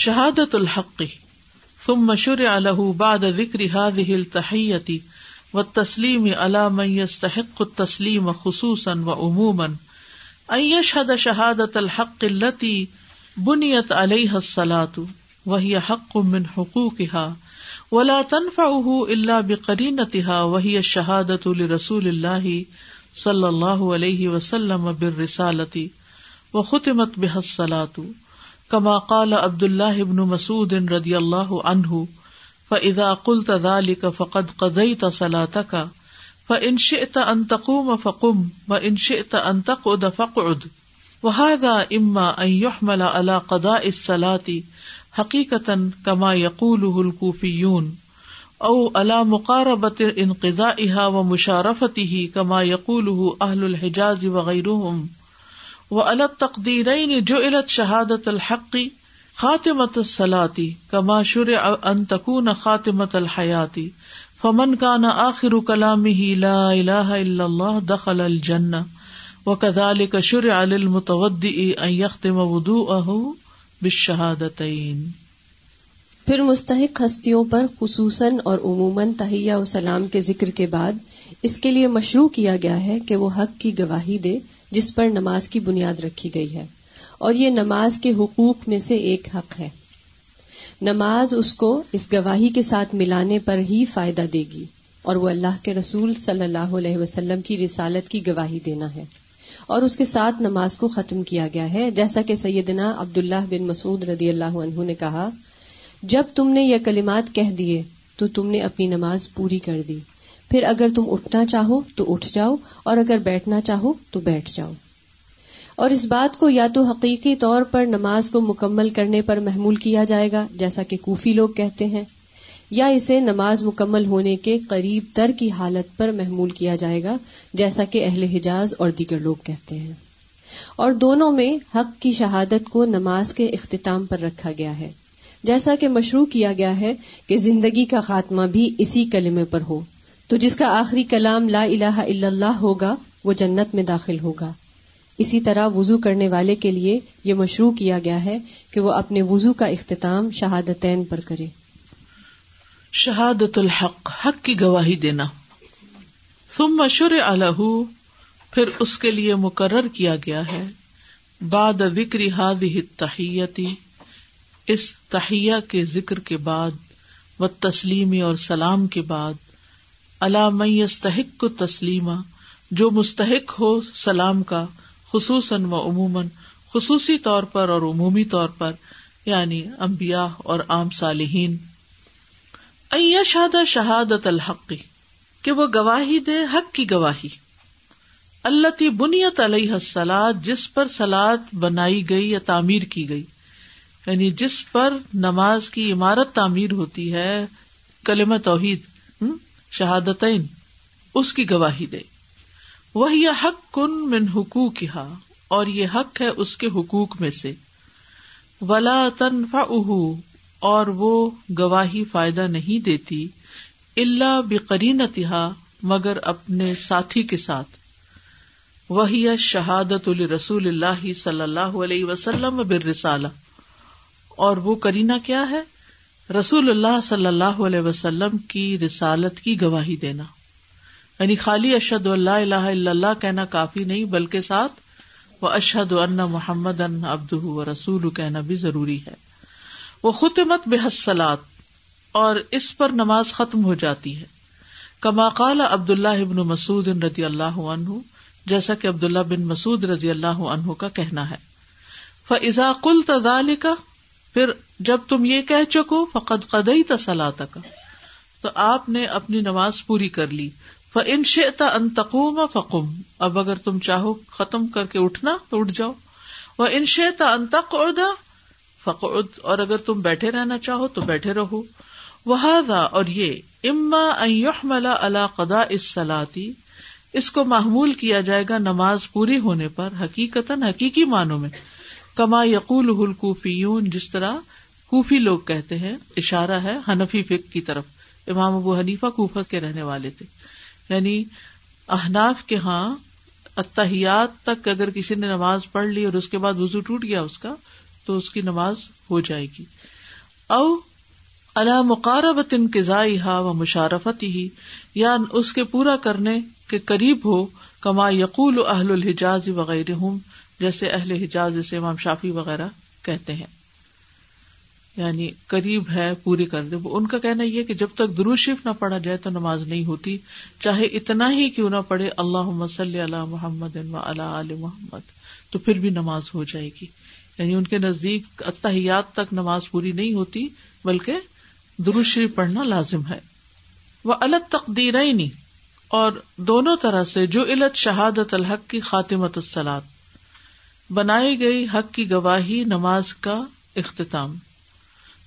شہادت الحق. ثم مشور له بعد ذکر هذه التحیتی و تسلیم علام يستحق التسلیم خصوصا و عموما. ان يشهد شهادت الحق التي بنيت عليها الصلاة وهي حق من حقوقها ولا تنفعه الا بقرينتها وهي الشهادة لرسول الله صلى الله عليه وسلم بالرسالة وختمت بها الصلاة. کما قال عبد اللہ ابن مسعود رضی اللہ عنہ فاذا قلت ذلك فقد قضيت صلاتك فان شئت ان تقوم فقم وان شئت ان تقعد فقعد۔ وهذا اما ان يحمل على قضاء الصلاه حقيقه كما يقوله الكوفيون او على مقاربه انقضائها ومشارفته كما يقوله اهل الحجاز وغيرهم۔ وہ الگ تقدیر جو علت شہادت الحقی خاطمت السلاتی کما شر ان تکون خاطمت الحیاتی فمن کا نہ آخر کلام ہی لا الہ الا اللہ دخل الجن و کدال کشر المتود یختم ودو بالشہادتین پھر مستحق ہستیوں پر خصوصاً اور عموماً تہیا و سلام کے ذکر کے بعد اس کے لیے مشروع کیا گیا ہے کہ وہ حق کی گواہی دے جس پر نماز کی بنیاد رکھی گئی ہے۔ اور یہ نماز کے حقوق میں سے ایک حق ہے۔ نماز اس کو اس گواہی کے ساتھ ملانے پر ہی فائدہ دے گی۔ اور وہ اللہ کے رسول صلی اللہ علیہ وسلم کی رسالت کی گواہی دینا ہے۔ اور اس کے ساتھ نماز کو ختم کیا گیا ہے۔ جیسا کہ سیدنا عبداللہ بن مسعود رضی اللہ عنہ نے کہا، جب تم نے یہ کلمات کہہ دیے، تو تم نے اپنی نماز پوری کر دی۔ پھر اگر تم اٹھنا چاہو تو اٹھ جاؤ، اور اگر بیٹھنا چاہو تو بیٹھ جاؤ۔ اور اس بات کو یا تو حقیقی طور پر نماز کو مکمل کرنے پر محمول کیا جائے گا، جیسا کہ کوفی لوگ کہتے ہیں، یا اسے نماز مکمل ہونے کے قریب تر کی حالت پر محمول کیا جائے گا، جیسا کہ اہل حجاز اور دیگر لوگ کہتے ہیں۔ اور دونوں میں حق کی شہادت کو نماز کے اختتام پر رکھا گیا ہے، جیسا کہ مشروع کیا گیا ہے کہ زندگی کا خاتمہ بھی اسی کلمے پر ہو۔ تو جس کا آخری کلام لا الہ الا اللہ ہوگا، وہ جنت میں داخل ہوگا۔ اسی طرح وضو کرنے والے کے لیے یہ مشروع کیا گیا ہے کہ وہ اپنے وضو کا اختتام شہادتین پر کرے۔ شہادت الحق، حق کی گواہی دینا۔ ثم مشور الح پھر اس کے لیے مقرر کیا گیا ہے۔ باد وکری ہاد تحیتی اس تہیا کے ذکر کے بعد و تسلیمی اور سلام کے بعد۔ علام یستحق کو تسلیمہ جو مستحق ہو سلام کا، خصوصاً و عموماً، خصوصی طور پر اور عمومی طور پر یعنی امبیا اور عام صالحین۔ شاد شہادت الحقی کہ وہ گواہی دے حق کی گواہی۔ اللہ تی بنیت علیہ سلاد جس پر سلاد بنائی گئی یا تعمیر کی گئی۔ یعنی جس پر نماز کی عمارت تعمیر ہوتی ہے کلم توحید۔ شہادت اس کی گواہی دے۔ وہ یہ حق کن من حقوق اور یہ حق ہے اس کے حقوق میں سے۔ ولا تنفا اور وہ گواہی فائدہ نہیں دیتی اللہ بقرین مگر اپنے ساتھی کے ساتھ۔ وہی شہادت الرسول اللہ صلی اللہ علیہ وسلم بر رسالہ اور وہ کرینا کیا ہے؟ رسول اللہ صلی اللہ علیہ وسلم کی رسالت کی گواہی دینا۔ یعنی خالی اشد اللہ اللہ اللہ کہنا کافی نہیں، بلکہ ساتھ وہ اشد ان محمد ان ابد رسول کہنا بھی ضروری ہے۔ وہ خطمت بے حسلات اور اس پر نماز ختم ہو جاتی ہے۔ کما قال عبد اللہ ابن مسعود رضی اللہ عنہ، جیسا کہ عبد اللہ بن مسعود رضی اللہ عنہ کا کہنا ہے۔ فضا کل تدال کا پھر جب تم یہ کہہ چکو فقط قدئی تسلا تک تو آپ نے اپنی نماز پوری کر لی۔ ان شتا ان تقوم فقم۔ اب اگر تم چاہو ختم کر کے اٹھنا تو اٹھ جاؤ۔ وہ ان شتا ان تق فقعد۔ اور اگر تم بیٹھے رہنا چاہو تو بیٹھے رہو۔ وہ اور یہ اما ملا اللہ قدا اس سلاتی اس کو معمول کیا جائے گا نماز پوری ہونے پر حقیقت حقیقی معنوں میں۔ کما یقول الکوفیون، جس طرح کوفی لوگ کہتے ہیں، اشارہ ہے حنفی فک کی طرف۔ امام ابو حنیفہ کوفہ کے رہنے والے تھے۔ یعنی احناف کے ہاں اتحیات تک اگر کسی نے نماز پڑھ لی اور اس کے بعد وزو ٹوٹ گیا اس کا، تو اس کی نماز ہو جائے گی۔ او اللہ مقاربت انقضائی ہا و مشارفت ہی یا اس کے پورا کرنے کے قریب ہو، کما یقول اہل الحجاز وغیرہ جیسے اہل حجاز، جیسے امام شافی وغیرہ کہتے ہیں۔ یعنی قریب ہے، پوری کر دے۔ ان کا کہنا یہ کہ جب تک دروشف نہ پڑھا جائے تو نماز نہیں ہوتی۔ چاہے اتنا ہی کیوں نہ پڑھے اللہ مسلی اللہ محمد اللہ محمد، تو پھر بھی نماز ہو جائے گی۔ یعنی ان کے نزدیک اتحیات تک نماز پوری نہیں ہوتی، بلکہ دروشریف پڑھنا لازم ہے۔ وہ الگ تقدیر اور دونوں طرح سے جو علت شہادت الحق کی خاتمت السلاد بنائی گئی حق کی گواہی نماز کا اختتام۔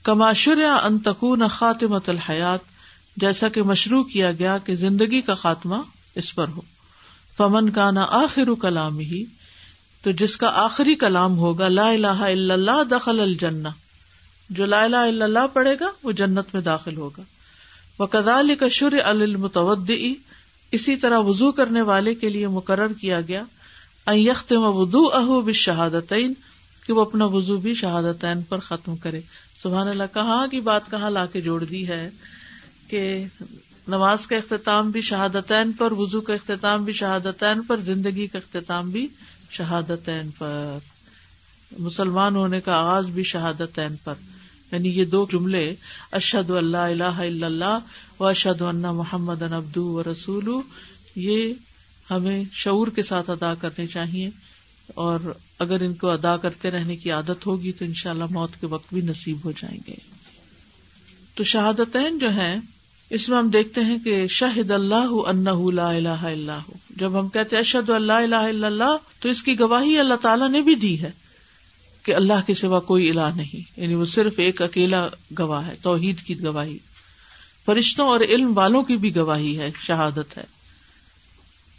کماشر یا انتقون خاتمت الحیات، جیسا کہ مشروع کیا گیا کہ زندگی کا خاتمہ اس پر ہو۔ فمن کا نا آخر کلام ہی تو جس کا آخری کلام ہوگا، لا الہ الا اللہ دخل الجنہ۔ جو لا الہ الا اللہ پڑھے گا، وہ جنت میں داخل ہوگا۔ وہ کدال کا شر اسی طرح وضو کرنے والے کے لیے مقرر کیا گیا۔ یخت ودو اہو بشہادتین کہ وہ اپنا وضو بھی شہادتین پر ختم کرے۔ سبحان اللہ، کہاں کی بات کہاں لا کے جوڑ دی ہے کہ نماز کا اختتام بھی شہادتین پر وزو کا اختتام بھی شہادتین پر، زندگی کا اختتام بھی شہادتین پر۔ مسلمان ہونے کا آغاز بھی شہادتین پر۔ یعنی یہ دو جملے اشد اللہ اللہ اللہ و اشد اللہ محمد ابدو و رسول یہ ہمیں شعور کے ساتھ ادا کرنے چاہیے اور اگر ان کو ادا کرتے رہنے کی عادت ہوگی تو ان شاء اللہ موت کے وقت بھی نصیب ہو جائیں گے۔ تو شہادتین جو ہے اس میں ہم دیکھتے ہیں کہ شاہد اللہ لا الہ اللہ جب ہم کہتے اشد اللہ الہ الا اللہ، تو اس کی گواہی اللہ تعالیٰ نے بھی دی ہے کہ اللہ کے سوا کوئی الہ نہیں۔ یعنی وہ صرف ایک اکیلا گواہ ہے، توحید کی گواہی۔ فرشتوں اور علم والوں کی بھی گواہی ہے، شہادت ہے۔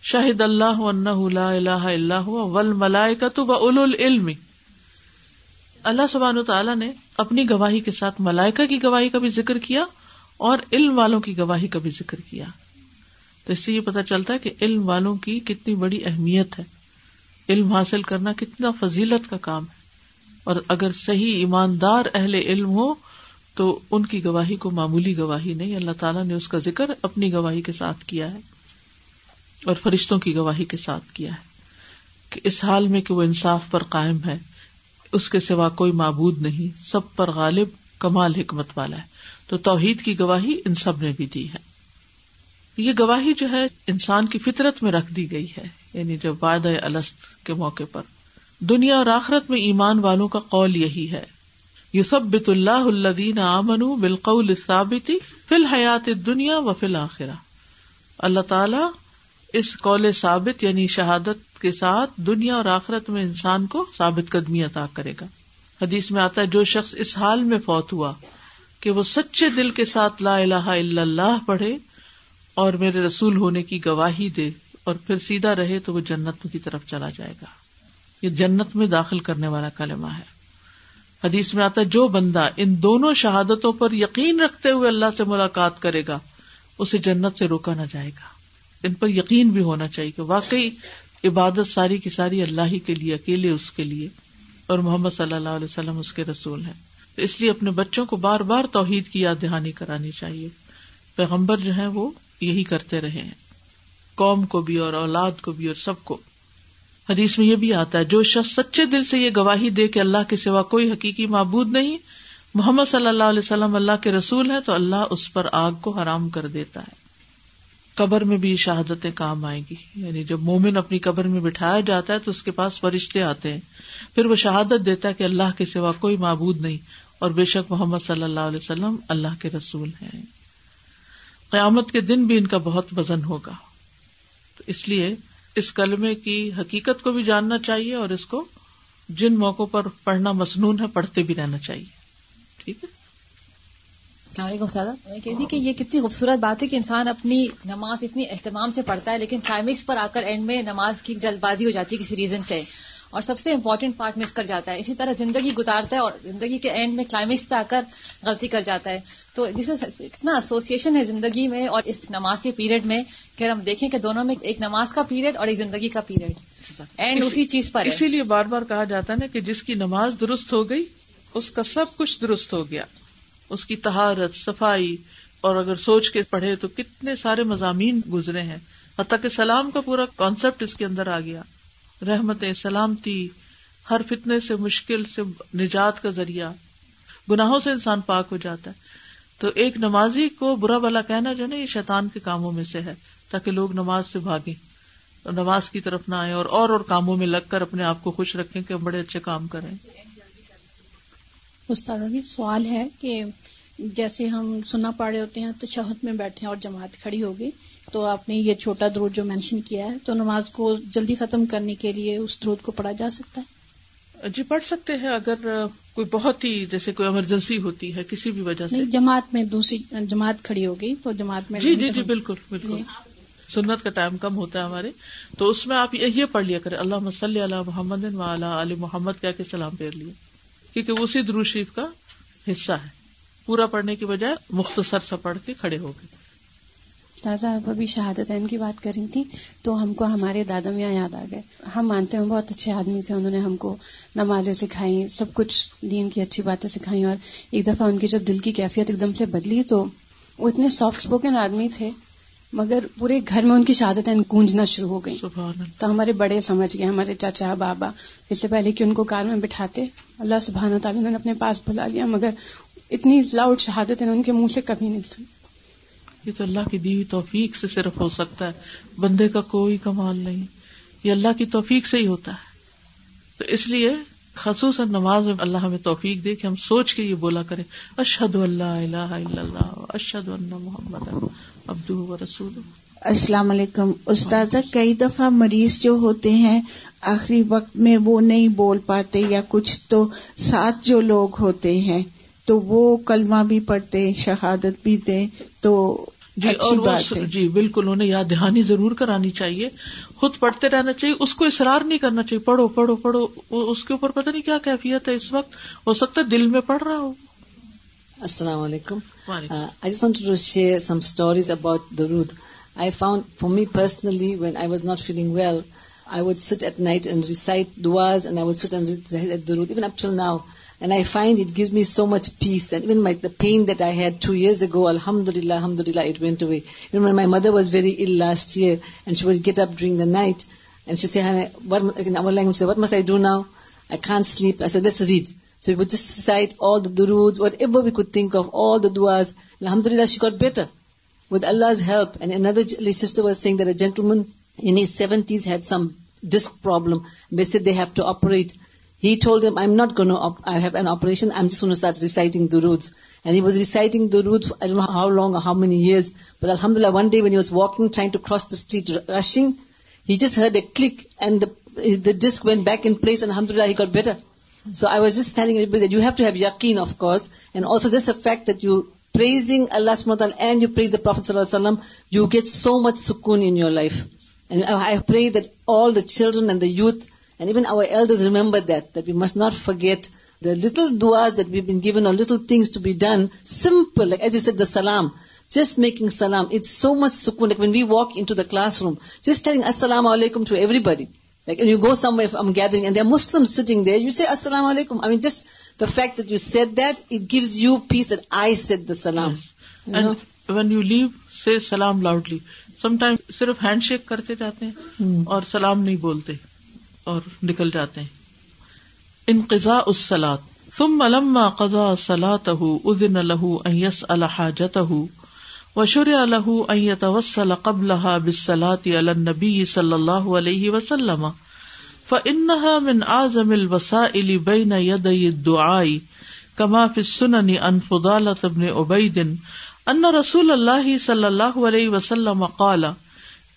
شاہد اللہ لا الہ اللہ ول ملائکت و اول العلم. اللہ سبحان تعالیٰ نے اپنی گواہی کے ساتھ ملائکہ کی گواہی کا بھی ذکر کیا اور علم والوں کی گواہی کا بھی ذکر کیا. تو اس سے یہ پتا چلتا ہے کہ علم والوں کی کتنی بڑی اہمیت ہے. علم حاصل کرنا کتنا فضیلت کا کام ہے. اور اگر صحیح ایماندار اہل علم ہو تو ان کی گواہی کو معمولی گواہی نہیں. اللہ تعالیٰ نے اس کا ذکر اپنی گواہی کے ساتھ کیا ہے. اور فرشتوں کی گواہی کے ساتھ کیا ہے کہ اس حال میں کہ وہ انصاف پر قائم ہے، اس کے سوا کوئی معبود نہیں، سب پر غالب کمال حکمت والا ہے۔ تو توحید کی گواہی ان سب نے بھی دی ہے۔ یہ گواہی جو ہے، انسان کی فطرت میں رکھ دی گئی ہے۔ یعنی جب وعدہ الست کے موقع پر۔ دنیا اور آخرت میں ایمان والوں کا قول یہی ہے۔ یو سب بت اللہ الدین آمن بالقول ثابتی فی الحیات دنیا و فی الآخرہ اللہ تعالی اس قول ثابت یعنی شہادت کے ساتھ دنیا اور آخرت میں انسان کو ثابت قدمی عطا کرے گا۔ حدیث میں آتا ہے، جو شخص اس حال میں فوت ہوا کہ وہ سچے دل کے ساتھ لا الہ الا اللہ پڑھے اور میرے رسول ہونے کی گواہی دے اور پھر سیدھا رہے تو وہ جنت کی طرف چلا جائے گا۔ یہ جنت میں داخل کرنے والا کلمہ ہے۔ حدیث میں آتا ہے، جو بندہ ان دونوں شہادتوں پر یقین رکھتے ہوئے اللہ سے ملاقات کرے گا، اسے جنت سے روکا نہ جائے گا۔ ان پر یقین بھی ہونا چاہیے کہ واقعی عبادت ساری کی ساری اللہ ہی کے لیے، اکیلے اس کے لیے اور محمد صلی اللہ علیہ وسلم اس کے رسول ہیں۔ تو اس لیے اپنے بچوں کو بار بار توحید کی یاد دہانی کرانی چاہیے۔ پیغمبر جو ہے وہ یہی کرتے رہے ہیں۔ قوم کو بھی اور اولاد کو بھی اور سب کو۔ حدیث میں یہ بھی آتا ہے، جو شخص سچے دل سے یہ گواہی دے کہ اللہ کے سوا کوئی حقیقی معبود نہیں، محمد صلی اللہ علیہ وسلم اللہ کے رسول ہے تو اللہ اس پر آگ کو حرام کر دیتا ہے۔ قبر میں بھی شہادتیں کام آئیں گی۔ یعنی جب مومن اپنی قبر میں بٹھایا جاتا ہے تو اس کے پاس فرشتے آتے ہیں۔ پھر وہ شہادت دیتا ہے کہ اللہ کے سوا کوئی معبود نہیں اور بے شک محمد صلی اللہ علیہ وسلم اللہ کے رسول ہیں۔ قیامت کے دن بھی ان کا بہت وزن ہوگا۔ تو اس لیے اس کلمے کی حقیقت کو بھی جاننا چاہیے اور اس کو جن موقعوں پر پڑھنا مصنون ہے، پڑھتے بھی رہنا چاہیے۔ ٹھیک ہے؟ السلام علیکم استاد میں کہتی کہ یہ کتنی خوبصورت بات ہے کہ انسان اپنی نماز اتنی اہتمام سے پڑھتا ہے لیکن کلائمیکس پر آ کر اینڈ میں نماز کی جلد بازی ہو جاتی ہے کسی ریزن سے۔ اور سب سے امپورٹنٹ پارٹ مس کر جاتا ہے۔ اسی طرح زندگی گزارتا ہے اور زندگی کے اینڈ میں کلائمیکس پہ آ کر غلطی کر جاتا ہے۔ تو جس اتنا ایسوسیشن ہے زندگی میں اور اس نماز کے پیریڈ میں کہ ہم دیکھیں کہ دونوں میں ایک نماز کا پیریڈ اور ایک زندگی کا پیریڈ اینڈ اسی چیز پر اسی لیے بار بار کہا جاتا ہے نا کہ جس کی نماز درست ہو گئی اس کا سب کچھ درست ہو گیا۔ اس کی تہارت صفائی، اور اگر سوچ کے پڑھے تو کتنے سارے مضامین گزرے ہیں۔ حتیٰ کہ سلام کا پورا کانسیپٹ اس کے اندر آ گیا۔ رحمت سلامتی ہر فتنے سے مشکل سے نجات کا ذریعہ۔ گناہوں سے انسان پاک ہو جاتا ہے۔ تو ایک نمازی کو برا بلا کہنا جو نا، یہ شیطان کے کاموں میں سے ہے۔ تاکہ لوگ نماز سے بھاگیں اور نماز کی طرف نہ آئے اور اور اور کاموں میں لگ کر اپنے آپ کو خوش رکھیں کہ بڑے اچھے کام کریں استاد سوال ہے کہ جیسے ہم سننا پڑ رہے ہوتے ہیں تو شہد میں بیٹھے اور جماعت کھڑی ہوگی تو آپ نے یہ چھوٹا درود جو مینشن کیا ہے تو نماز کو جلدی ختم کرنے کے لیے اس درود کو پڑھا جا سکتا ہے؟ جی پڑھ سکتے ہیں اگر کوئی بہت ہی جیسے کوئی ایمرجنسی ہوتی ہے کسی بھی وجہ سے۔ جماعت میں دوسری جماعت کھڑی ہوگی تو جماعت میں جی جی جی بالکل بالکل۔ جی۔ سنت کا ٹائم کم ہوتا ہے ہمارے۔ تو اس میں آپ یہ پڑھ لیا کرے اللہ مسلی علیہ محمد علی محمد کیا کے سلام پھیر لیا۔ کیونکہ وہ اسی دروشیف کا حصہ ہے۔ پورا پڑھنے کی بجائے مختصر سا پڑھ کے کھڑے ہو گئے۔ تازہ آپ ابھی شہادت کی بات کر رہی تھی، تو ہم کو ہمارے دادا میاں یاد آ گئے۔ ہم مانتے ہیں، بہت اچھے آدمی تھے، انہوں نے ہم کو نمازیں سکھائی، سب کچھ دین کی اچھی باتیں سکھائی، اور ایک دفعہ ان کی جب دل کی کیفیت ایک دم سے بدلی، تو وہ اتنے سافٹ اسپوکن آدمی تھے۔ مگر پورے گھر میں ان کی شہادت گونجنا شروع ہو گئی تو ہمارے بڑے سمجھ گئے ہمارے چاچا بابا۔ اس سے پہلے کہ ان کو کار میں بٹھاتے اللہ سبحانہ تعالیٰ نے اپنے پاس بلا لیا مگر اتنی لاؤڈ شہادت ان کے منہ سے کبھی نہیں سنی۔ یہ تو اللہ کی دیوی توفیق سے صرف ہو سکتا ہے بندے کا کوئی کمال نہیں۔ یہ اللہ کی توفیق سے ہی ہوتا ہے۔ تو اس لیے خصوصاً نماز میں اللہ ہمیں توفیق دے کہ ہم سوچ کے یہ بولا کریں اشد اللہ اللہ اللہ اشد اللہ محمد ابدو رسول السلام علیکم۔ استاذہ کئی دفعہ مریض جو ہوتے ہیں آخری وقت میں وہ نہیں بول پاتے یا کچھ تو ساتھ جو لوگ ہوتے ہیں تو وہ کلمہ بھی پڑھتے شہادت بھی دے تو جی اور بات جی بالکل انہیں یاد دہانی ضرور کرانی چاہیے۔ خود پڑھتے رہنا چاہیے اس کو اصرار نہیں کرنا چاہیے۔ پڑھو پڑھو پڑھو اس کے اوپر پتہ نہیں کیا کیفیت ہے اس وقت ہو سکتا ہے دل میں پڑھ رہا ہو۔ السلام علیکم I just want to share some stories about درود I found for me personally when I was not feeling well I would sit at night and recite دواز and I would sit and درود even up till now And I find it gives me so much peace. And even the pain that I had 2 years ago, alhamdulillah, alhamdulillah, it went away. Even when my mother was very ill last year, and she would get up during the night, and she'd say, in our language, say, what must I do now? I can't sleep. I said, let's read. So we would just recite all the duroods, whatever we could think of, all the du'as. Alhamdulillah, she got better with Allah's help. And another sister was saying that a gentleman in his 70s had some disc problem. They said they have to operate. He told him, I'm not going to, op- I have an operation, I'm just going to start reciting duroods. And he was reciting duroods, I don't know how long or how many years. But alhamdulillah, one day when he was walking, trying to cross the street, rushing, he just heard a click and the, the disc went back in place, and alhamdulillah, he got better. So I was guessing you have to have yaqeen of course and also this affect that you praising Allah سمت and you praise the prophet صلی اللہ علیہ وسلم you get so much sukoon in your life I pray that all the children and the youth and even our elders remember that that we must not forget the little دعاز that we been given اور little things to be done simple like as you say the سلام just making سلام it's so much سکون like when we walk in the classroom just telling السلام علیکم to everybody Like when you go somewhere, if I'm gathering and there are Muslims sitting there, you say assalamu alaikum. I mean, just the fact that you said that, it gives you peace that I said the salam. Yes. And when you leave, say salam loudly. Sometimes صرف handshake کرتے جاتے ہیں اور سلام نہیں بولتے اور نکل جاتے ہیں انقضاء الصلاۃ ثم لما قضا صلاته اذن له ان يسال حاجته وشرع له ان يتوسل قبلها بالصلاه على النبي صلى الله عليه وسلم. فانها من اعظم الوسائل بين يدي الدعاء، كما في السنن عن فضالة بن عبيد ان رسول الله صلى الله عليه وسلم قال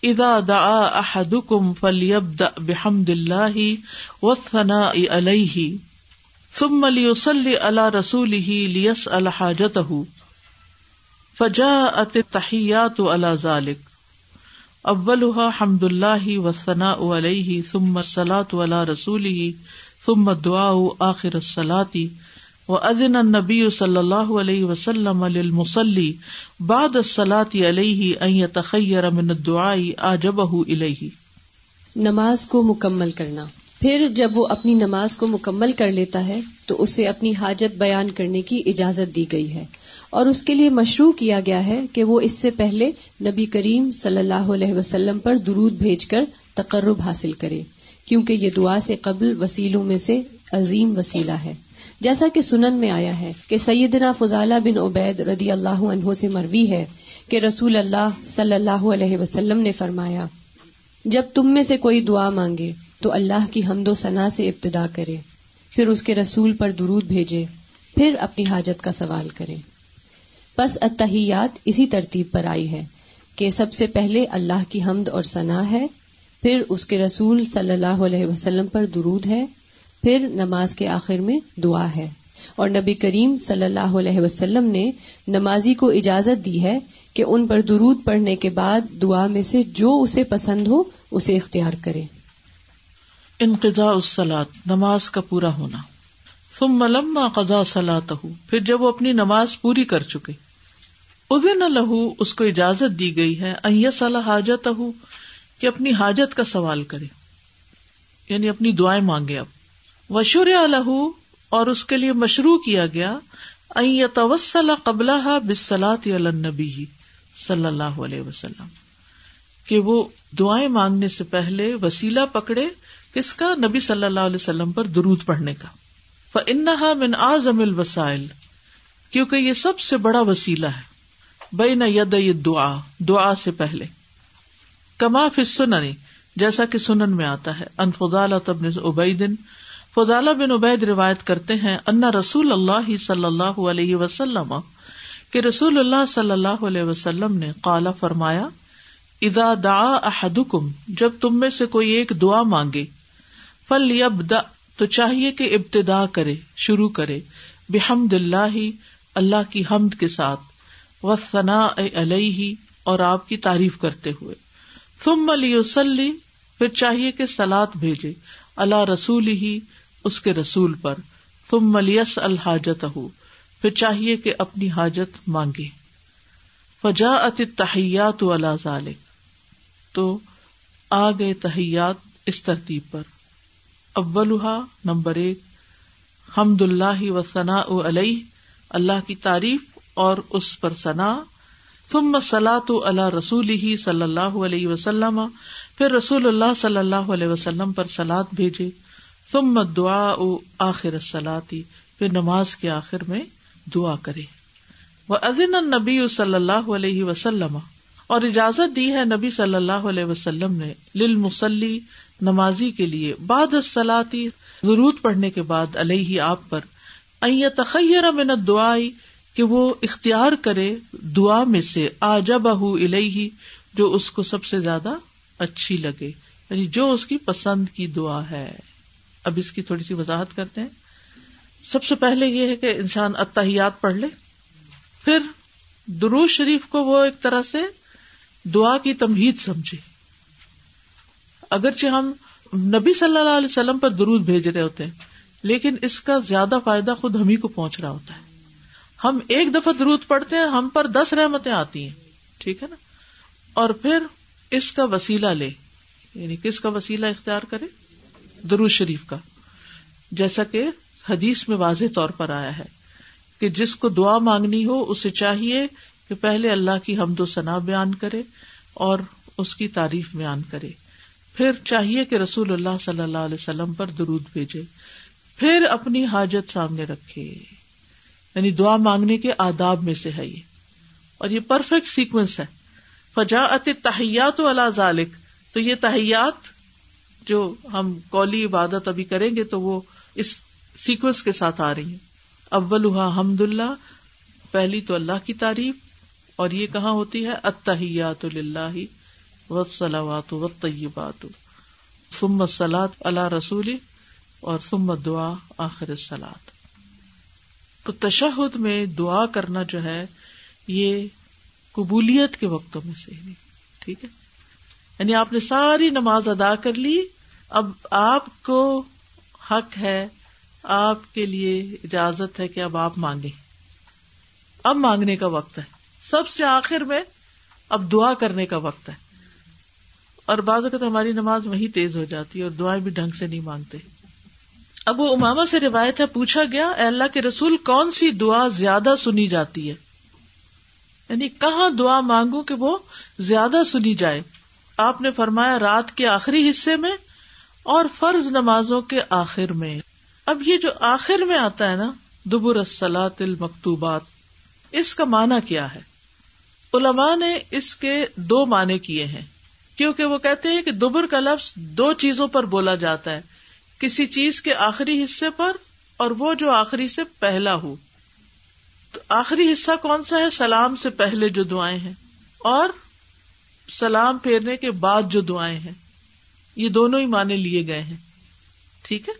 اذا دعا احدكم فليبدا بحمد الله والثناء عليه، ثم ليصلي على رسوله ليسال حاجته. فجاءت التحيات على ذلك. اولها حمد الله والثناء عليه، ثم الصلاه على رسوله، ثم الدعاء اخر الصلاه وأذن النبي صلی اللہ علیہ وسلم للمصلي بعد الصلاة عليه أن يتخير من الدعاء أعجبه إليه. نماز کو مکمل کرنا۔ پھر جب وہ اپنی نماز کو مکمل کر لیتا ہے، تو اسے اپنی حاجت بیان کرنے کی اجازت دی گئی ہے۔ اور اس کے لیے مشروع کیا گیا ہے کہ وہ اس سے پہلے نبی کریم صلی اللہ علیہ وسلم پر درود بھیج کر تقرب حاصل کرے، کیونکہ یہ دعا سے قبل وسیلوں میں سے عظیم وسیلہ ہے۔ جیسا کہ سنن میں آیا ہے کہ سیدنا فضالہ بن عبید رضی اللہ عنہ سے مروی ہے کہ رسول اللہ صلی اللہ علیہ وسلم نے فرمایا، جب تم میں سے کوئی دعا مانگے تو اللہ کی حمد و ثنا سے ابتدا کرے، پھر اس کے رسول پر درود بھیجے، پھر اپنی حاجت کا سوال کرے۔ بس اتحیات اسی ترتیب پر آئی ہے کہ سب سے پہلے اللہ کی حمد اور ثنا ہے، پھر اس کے رسول صلی اللہ علیہ وسلم پر درود ہے، پھر نماز کے آخر میں دعا ہے۔ اور نبی کریم صلی اللہ علیہ وسلم نے نمازی کو اجازت دی ہے کہ ان پر درود پڑھنے کے بعد دعا میں سے جو اسے پسند ہو، اسے اختیار کرے۔ انقضاء السلاط نماز کا پورا ہونا۔ ثم لما قضا سلاط پھر جب وہ اپنی نماز پوری کر چکے۔ ادن لہو، اس کو اجازت دی گئی ہے صلاح حاجت کہ اپنی حاجت کا سوال کرے۔ یعنی اپنی دعائیں مانگے اب۔ وشور الح اور اس کے لیے مشروع کیا گیا توسل قبل بسلاط النبی صلی اللہ علیہ وسلم۔ کہ وہ دعائیں مانگنے سے پہلے وسیلہ پکڑے کس کا؟ نبی صلی اللہ علیہ وسلم پر درود پڑھنے کا۔ انہا من آزم الوسائل، کیونکہ یہ سب سے بڑا وسیلہ ہے۔ بے نہ ید دعا دعا سے پہلے۔ کما فننی جیسا کہ سنن میں آتا ہے، ان فضالہ تبن عبیدن فضالہ بن عبید روایت کرتے ہیں انا رسول اللہ صلی اللہ علیہ وسلم، کہ رسول اللہ صلی اللہ علیہ وسلم نے کالا فرمایا ادا دا احدکم، جب تم میں سے کوئی ایک دعا مانگے فل یبدا تو چاہیے کہ ابتدا کرے، شروع کرے، بحمد اللہ اللہ کی حمد کے ساتھ۔ و ثنا علیہ اور آپ کی تعریف کرتے ہوئے۔ تم علی پھر چاہیے کہ سلاد بھیجے۔ اللہ رسول ہی اس کے رسول پر۔ تم ملیس الحاجت ہو پھر چاہیے کہ اپنی حاجت مانگے۔ فجا ات تحیات اللہ ذالک تو آ گئے تحیات اس ترتیب پر۔ اولہا نمبر ایک حمد اللہ و ثنا علیہ، اللہ کی تعریف۔ اور اس پر ثنا۔ ثم سلاۃ اللہ رسول ہی صلی اللہ علیہ وسلم۔ پھر رسول اللہ صلی اللہ علیہ وسلم پر سلاد بھیجے۔ ثم دعا آخر سلاتی پھر نماز کے آخر میں دعا کرے۔ وہ ادن نبی صلی اللہ علیہ وسلم۔ اور اجازت دی ہے نبی صلی اللہ علیہ وسلم نے للمسلی نمازی کے لیے۔ بعد سلاتی ضرورت پڑھنے کے بعد علیہ آپ پر۔ تخیر من دعائی کہ وہ اختیار کرے دعا میں سے آ جب الہی جو اس کو سب سے زیادہ اچھی لگے۔ یعنی جو اس کی پسند کی دعا ہے۔ اب اس کی تھوڑی سی وضاحت کرتے ہیں۔ سب سے پہلے یہ ہے کہ انسان اتحیات پڑھ لے۔ پھر دروز شریف کو وہ ایک طرح سے دعا کی تمہید سمجھے۔ اگرچہ ہم نبی صلی اللہ علیہ وسلم پر درود بھیج رہے ہوتے ہیں، لیکن اس کا زیادہ فائدہ خود ہم ہی کو پہنچ رہا ہوتا ہے۔ ہم ایک دفعہ درود پڑھتے ہیں، ہم پر دس رحمتیں آتی ہیں۔ ٹھیک ہے نا؟ اور پھر اس کا وسیلہ لے۔ یعنی کس کا وسیلہ اختیار کرے؟ درود شریف کا۔ جیسا کہ حدیث میں واضح طور پر آیا ہے کہ جس کو دعا مانگنی ہو، اسے چاہیے کہ پہلے اللہ کی حمد و ثنا بیان کرے اور اس کی تعریف بیان کرے۔ پھر چاہیے کہ رسول اللہ صلی اللہ علیہ وسلم پر درود بھیجے۔ پھر اپنی حاجت سامنے رکھے۔ یعنی دعا مانگنے کے آداب میں سے ہے یہ۔ اور یہ پرفیکٹ سیکوینس ہے۔ فجا تحیات اللہ ذالک تو یہ تحیات جو ہم کولی عبادت ابھی کریں گے تو وہ اس سیکوینس کے ساتھ آ رہی ہیں۔ اول حمد اللہ، پہلی تو اللہ کی تعریف۔ اور یہ کہاں ہوتی ہے؟ اتحیات اللہ وسلامات و طیبات سمت سلاد اللہ رسول اور سمت دعا آخر سلاد تو تشہد میں دعا کرنا جو ہے، یہ قبولیت کے وقتوں میں سے ٹھیک ہے؟ یعنی آپ نے ساری نماز ادا کر لی، اب آپ کو حق ہے، آپ کے لیے اجازت ہے کہ اب آپ مانگے اب مانگنے کا وقت ہے۔ سب سے آخر میں اب دعا کرنے کا وقت ہے۔ اور بعض اوقات ہماری نماز وہی تیز ہو جاتی ہے اور دعائیں بھی ڈھنگ سے نہیں مانگتے۔ اب وہ اماما سے روایت ہے، پوچھا گیا، اے اللہ کے رسول کون سی دعا زیادہ سنی جاتی ہے؟ یعنی کہاں دعا مانگو کہ وہ زیادہ سنی جائے؟ آپ نے فرمایا، رات کے آخری حصے میں اور فرض نمازوں کے آخر میں۔ اب یہ جو آخر میں آتا ہے نا، دبر السلاط المکتوبات، اس کا معنی کیا ہے؟ علماء نے اس کے دو معنی کیے ہیں، کیونکہ وہ کہتے ہیں کہ دبر کا لفظ دو چیزوں پر بولا جاتا ہے۔ کسی چیز کے آخری حصے پر اور وہ جو آخری سے پہلا ہو۔ تو آخری حصہ کون سا ہے؟ سلام سے پہلے جو دعائیں ہیں اور سلام پھیرنے کے بعد جو دعائیں ہیں۔ یہ دونوں ہی معنی لیے گئے ہیں۔ ٹھیک ہے؟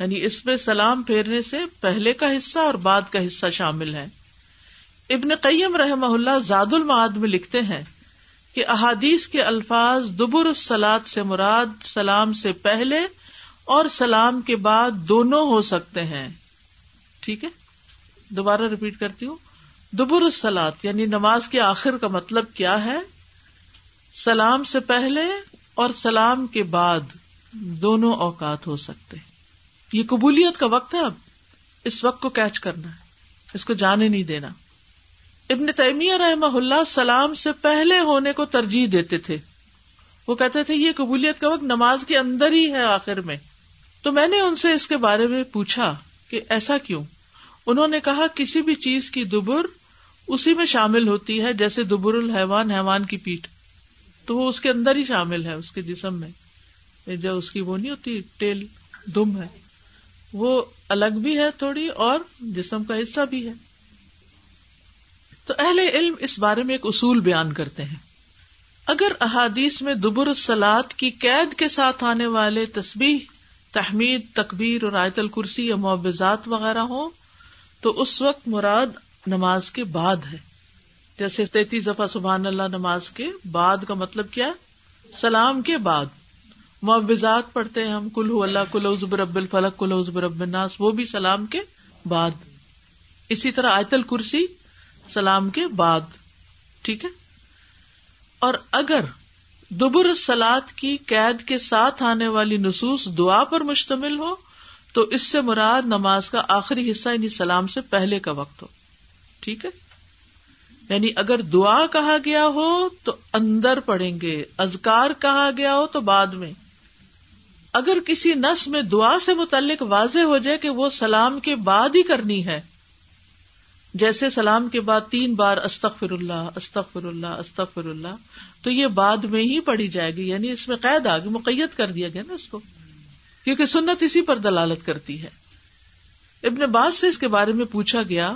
یعنی اس میں سلام پھیرنے سے پہلے کا حصہ اور بعد کا حصہ شامل ہے۔ ابن قیم رحم اللہ زاد المعاد میں لکھتے ہیں کہ احادیث کے الفاظ دبر السلاد سے مراد سلام سے پہلے اور سلام کے بعد دونوں ہو سکتے ہیں۔ ٹھیک ہے؟ دوبارہ ریپیٹ کرتی ہوں۔ دبر السلاد یعنی نماز کے آخر کا مطلب کیا ہے؟ سلام سے پہلے اور سلام کے بعد دونوں اوقات ہو سکتے یہ قبولیت کا وقت ہے اب۔ اس وقت کو کیچ کرنا ہے۔ اس کو جانے نہیں دینا۔ ابن تیمیہ رحمہ اللہ سلام سے پہلے ہونے کو ترجیح دیتے تھے۔ وہ کہتے تھے یہ قبولیت کا وقت نماز کے اندر ہی ہے آخر میں۔ تو میں نے ان سے اس کے بارے میں پوچھا کہ ایسا کیوں؟ انہوں نے کہا، کسی بھی چیز کی دبر اسی میں شامل ہوتی ہے، جیسے دبر الحیوان، حیوان کی پیٹ تو وہ اس کے اندر ہی شامل ہے، اس کے جسم میں۔ جو اس کی وہ نہیں ہوتی، ٹیل دم ہے۔ وہ الگ بھی ہے تھوڑی اور جسم کا حصہ بھی ہے۔ تو اہل علم اس بارے میں ایک اصول بیان کرتے ہیں۔ اگر احادیث میں دبر السلاد کی قید کے ساتھ آنے والے تسبیح تحمید، تکبیر اور آیت الکرسی یا معوضات وغیرہ ہوں تو اس وقت مراد نماز کے بعد ہے۔ جیسے تینتیس دفعہ سبحان اللہ نماز کے بعد کا مطلب کیا؟ سلام کے بعد۔ معوضات پڑھتے ہیں ہم کلو اللہ کلو رب الفلق کلو رب الناس، وہ بھی سلام کے بعد۔ اسی طرح آیت الکرسی، سلام کے بعد، ٹھیک ہے؟ اور اگر دبر سلاد کی قید کے ساتھ آنے والی نصوص دعا پر مشتمل ہو، تو اس سے مراد نماز کا آخری حصہ یعنی سلام سے پہلے کا وقت ہو۔ ٹھیک ہے؟ یعنی اگر دعا کہا گیا ہو تو اندر پڑیں گے ازکار کہا گیا ہو تو بعد میں۔ اگر کسی نس میں دعا سے متعلق واضح ہو جائے کہ وہ سلام کے بعد ہی کرنی ہے، جیسے سلام کے بعد تین بار استغفر اللہ استغفر اللہ استغفر اللہ تو یہ بعد میں ہی پڑھی جائے گی یعنی اس میں قید آ گئی مقیت کر دیا گیا نا اس کو۔ کیونکہ سنت اسی پر دلالت کرتی ہے۔ ابن باز سے اس کے بارے میں پوچھا گیا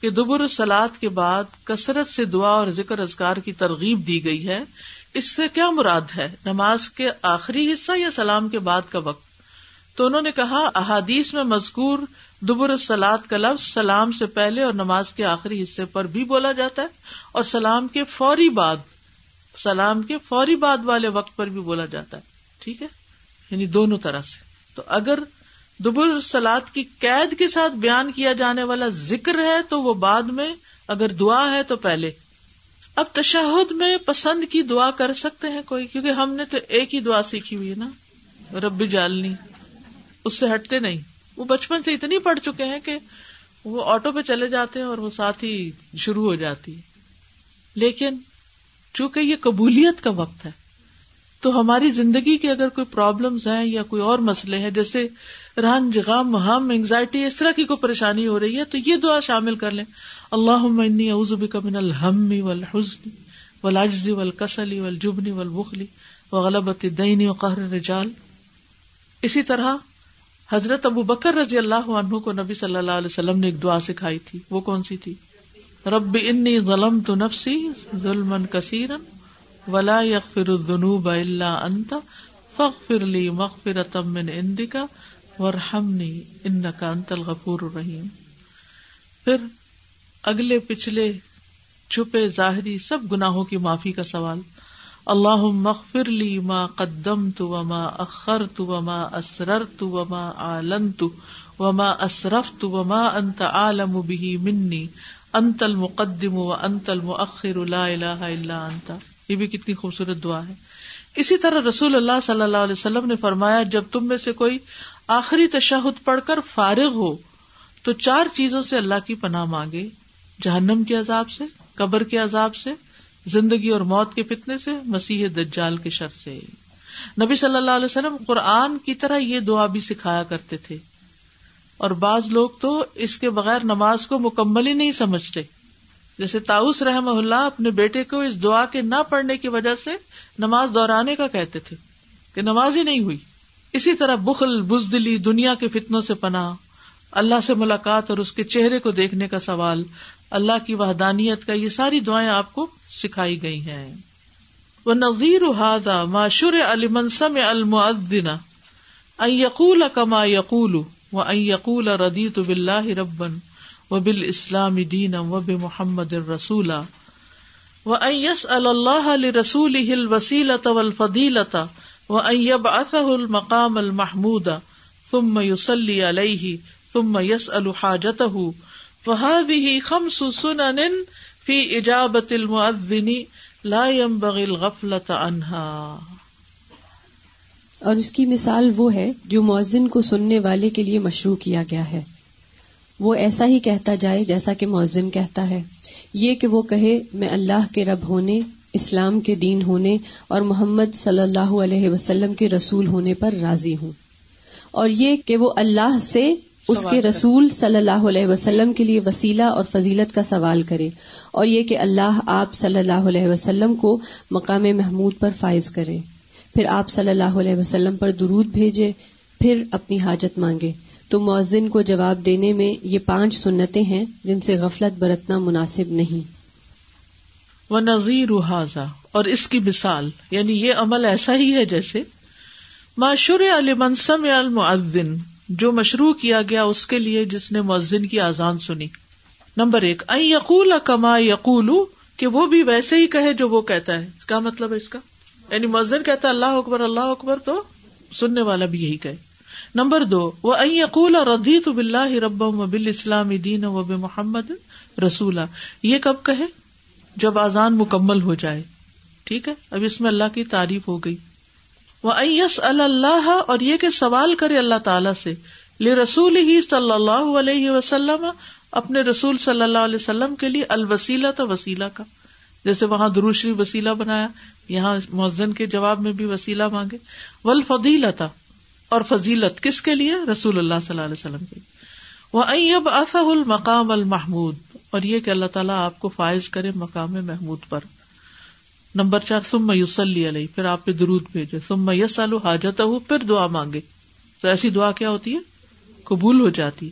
کہ دبر سلاد کے بعد کثرت سے دعا اور ذکر ازکار کی ترغیب دی گئی ہے، اس سے کیا مراد ہے؟ نماز کے آخری حصہ یا سلام کے بعد کا وقت؟ تو انہوں نے کہا، احادیث میں مذکور دبر سلاد کا لفظ سلام سے پہلے اور نماز کے آخری حصے پر بھی بولا جاتا ہے اور سلام کے فوری بعد سلام کے فوری بعد والے وقت پر بھی بولا جاتا ہے۔ ٹھیک ہے؟ یعنی دونوں طرح سے۔ تو اگر دبر سلاد کی قید کے ساتھ بیان کیا جانے والا ذکر ہے تو وہ بعد میں اگر دعا ہے تو پہلے۔ اب تشہد میں پسند کی دعا کر سکتے ہیں کوئی؟ کیونکہ ہم نے تو ایک ہی دعا سیکھی ہوئی ہے نا۔ ربی جالنی اس سے ہٹتے نہیں۔ وہ بچپن سے اتنی پڑھ چکے ہیں کہ وہ آٹو پہ چلے جاتے ہیں اور وہ ساتھ ہی شروع ہو جاتی ہے۔ لیکن چونکہ یہ قبولیت کا وقت ہے۔ تو ہماری زندگی کی اگر کوئی پرابلمس ہیں یا کوئی اور مسئلے ہیں، جیسے رنج غم ہم انگزائٹی اس طرح کی کوئی پریشانی ہو رہی ہے، تو یہ دعا شامل کر لیں۔ اللہ بک من الحم والحزن والعجز والکسل والجبن والبخل وغلبت الدین وقہر الرجال۔ اسی طرح حضرت ابو بکر رضی اللہ عنہ کو نبی صلی اللہ علیہ وسلم نے ایک دعا سکھائی تھی۔ وہ کون سی تھی؟ رب انی ظلم تو نفسی ظلم کثیر ولا یغفر الذنوب الا انت فاغفر لی مغفرۃ من عندک وارحمنی انک انت الغفور الرحیم۔ پھر اگلے پچھلے چھپے ظاہری سب گناہوں کی معافی کا سوال اللہ مغفر لی ما قدم تو وما اخر تو وما اسرر تو وما آلن تو وما اسرف تو وما انت عالم به منی۔ انت المقدم و انت المؤخر لا الہ الا انت۔ یہ بھی کتنی خوبصورت دعا ہے۔ اسی طرح رسول اللہ صلی اللہ علیہ وسلم نے فرمایا، جب تم میں سے کوئی آخری تشہد پڑھ کر فارغ ہو، تو چار چیزوں سے اللہ کی پناہ مانگے۔ جہنم کے عذاب سے، قبر کے عذاب سے، زندگی اور موت کے فتنے سے، مسیح دجال کے شر سے۔ نبی صلی اللہ علیہ وسلم قرآن کی طرح یہ دعا بھی سکھایا کرتے تھے۔ اور بعض لوگ تو اس کے بغیر نماز کو مکمل ہی نہیں سمجھتے۔ جیسے تاؤس رحم اللہ اپنے بیٹے کو اس دعا کے نہ پڑھنے کی وجہ سے نماز دہرانے کا کہتے تھے کہ نماز ہی نہیں ہوئی۔ اسی طرح بخل، بزدلی، دنیا کے فتنوں سے پناہ، اللہ سے ملاقات اور اس کے چہرے کو دیکھنے کا سوال، اللہ کی وحدانیت کا یہ ساری دعائیں آپ کو سکھائی گئی ہیں۔ وہ نذیر ہادا معشر علی منسم المعدنا یقول کما یقول و یقول ردیت بلّہ ربن و بال اسلام دین و بے محمد رسول و ایس اللہ رسول ہل وسیلت والفضیلت و ایب اصح المقام المحمود ثم یسلی علیہ ثم یس الحاجت فهذه خمس سنن فی اجابت المؤذن لا ينبغي الغفلة عنها. اور اس کی مثال وہ ہے جو مؤذن کو سننے والے کے لیے مشروع کیا گیا ہے۔ وہ ایسا ہی کہتا جائے جیسا کہ مؤذن کہتا ہے۔ یہ کہ وہ کہے میں اللہ کے رب ہونے اسلام کے دین ہونے اور محمد صلی اللہ علیہ وسلم کے رسول ہونے پر راضی ہوں۔ اور یہ کہ وہ اللہ سے اس کے رسول صلی اللہ علیہ وسلم کے لیے وسیلہ اور فضیلت کا سوال کرے۔ اور یہ کہ اللہ آپ صلی اللہ علیہ وسلم کو مقام محمود پر فائز کرے۔ پھر آپ صلی اللہ علیہ وسلم پر درود بھیجے، پھر اپنی حاجت مانگے۔ تو مؤذن کو جواب دینے میں یہ پانچ سنتیں ہیں جن سے غفلت برتنا مناسب نہیں۔ وہ نذیر اور اس کی مثال یعنی یہ عمل ایسا ہی ہے جیسے معشور علی منسم المعذن جو مشروع کیا گیا اس کے لیے جس نے مؤذن کی آزان سنی۔ نمبر ایک یقول کما یقول، کہ وہ بھی ویسے ہی کہے جو وہ کہتا ہے۔ کیا مطلب ہے اس کا؟ یعنی مؤذن کہتا ہے اللہ اکبر اللہ اکبر تو سننے والا بھی یہی کہے۔ نمبر دو، وہ یقول ردی تو بلّہ رب بل اسلام دین و محمد رسولہ یہ کب کہے؟ جب آزان مکمل ہو جائے۔ ٹھیک ہے؟ اب اس میں اللہ کی تعریف ہو گئی۔ وہ ایس اللہ اور یہ کہ سوال کرے اللہ تعالی سے۔ لے رسول ہی صلی اللہ علیہ وسلم، اپنے رسول صلی اللہ علیہ وسلم کے لیے الوسیلہ تھا وسیلہ کا۔ جیسے وہاں دروشری وسیلہ بنایا، یہاں مؤذن کے جواب میں بھی وسیلہ مانگے۔ ول فضیلتا اور فضیلت کس کے لیے؟ رسول اللہ صلی اللہ علیہ وسلم کے وہ اب اصح المقام المحمود، اور یہ کہ اللہ تعالیٰ آپ کو فائز کرے مقام محمود پر۔ نمبر چار سم یوسلی علیہ پھر آپ پہ درود بھیجے۔ سم یس سالو حاجت ہو پھر دعا مانگے۔ تو ایسی دعا کیا ہوتی ہے؟ قبول ہو جاتی۔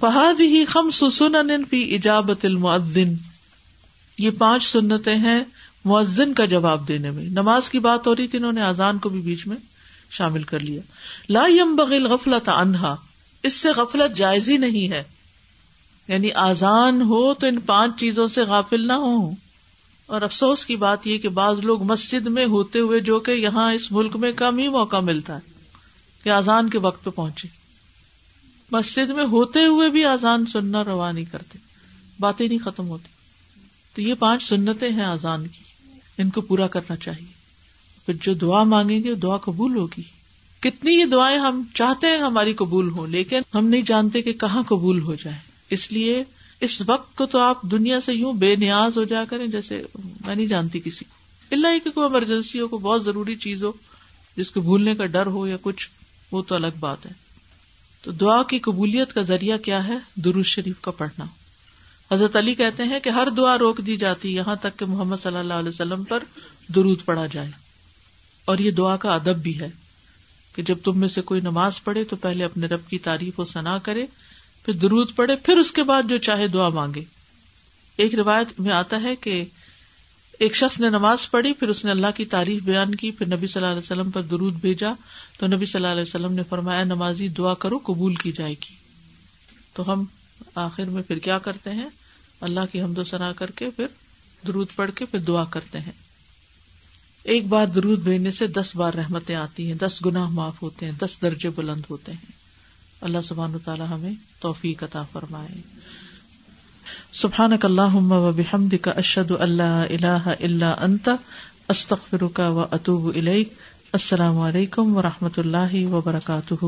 فہاد ہی خم سن فی ایجابت المعدن یہ پانچ سنتیں ہیں معذن کا جواب دینے میں۔ نماز کی بات ہو رہی تھی، انہوں نے آزان کو بھی بیچ میں شامل کر لیا۔ لا یم بغل غفلت انہا اس سے غفلت جائز ہی نہیں ہے۔ یعنی آزان ہو تو ان پانچ چیزوں سے غافل نہ ہو اور افسوس کی بات یہ کہ بعض لوگ مسجد میں ہوتے ہوئے جو کہ یہاں اس ملک میں کم ہی موقع ملتا ہے کہ آزان کے وقت پہ پہنچے۔ مسجد میں ہوتے ہوئے بھی آزان سننا روا نہیں کرتے، باتیں نہیں ختم ہوتی۔ تو یہ پانچ سنتیں ہیں آزان کی۔ ان کو پورا کرنا چاہیے۔ پھر جو دعا مانگیں گے، دعا قبول ہوگی۔ کتنی ہی دعائیں ہم چاہتے ہیں ہماری قبول ہو لیکن ہم نہیں جانتے کہ کہاں قبول ہو جائے اس لیے اس وقت کو تو آپ دنیا سے یوں بے نیاز ہو جا کریں جیسے میں نہیں جانتی کسی کو۔ اللہ کی کوئی ایمرجنسی ہو، کوئی بہت ضروری چیز ہو، جس کو بھولنے کا ڈر ہو یا کچھ، وہ تو الگ بات ہے۔ تو دعا کی قبولیت کا ذریعہ کیا ہے؟ درود شریف کا پڑھنا۔ حضرت علی کہتے ہیں کہ ہر دعا روک دی جاتی یہاں تک کہ محمد صلی اللہ علیہ وسلم پر درود پڑھا جائے۔ اور یہ دعا کا ادب بھی ہے کہ جب تم میں سے کوئی نماز پڑھے تو پہلے اپنے رب کی تعریف و ثنا کرے، پھر درود پڑے پھر اس کے بعد جو چاہے دعا مانگے۔ ایک روایت میں آتا ہے کہ ایک شخص نے نماز پڑھی، پھر اس نے اللہ کی تعریف بیان کی، پھر نبی صلی اللہ علیہ وسلم پر درود بھیجا۔ تو نبی صلی اللہ علیہ وسلم نے فرمایا نمازی، دعا کرو، قبول کی جائے گی۔ تو ہم آخر میں پھر کیا کرتے ہیں؟ اللہ کی حمد و سنا کر کے پھر درود پڑھ کے پھر دعا کرتے ہیں۔ ایک بار درود بھیجنے سے دس بار رحمتیں آتی ہیں، دس گناہ معاف ہوتے ہیں، دس درجے بلند ہوتے ہیں۔ اللہ سبحان تعالیٰ ہمیں توفیق عطا فرمائے۔ سبحان اللہ و بحمد کا اشد اللہ اللہ اللہ انت استخر کا و اطوب السلام علیکم و رحمۃ اللہ وبرکاتہ۔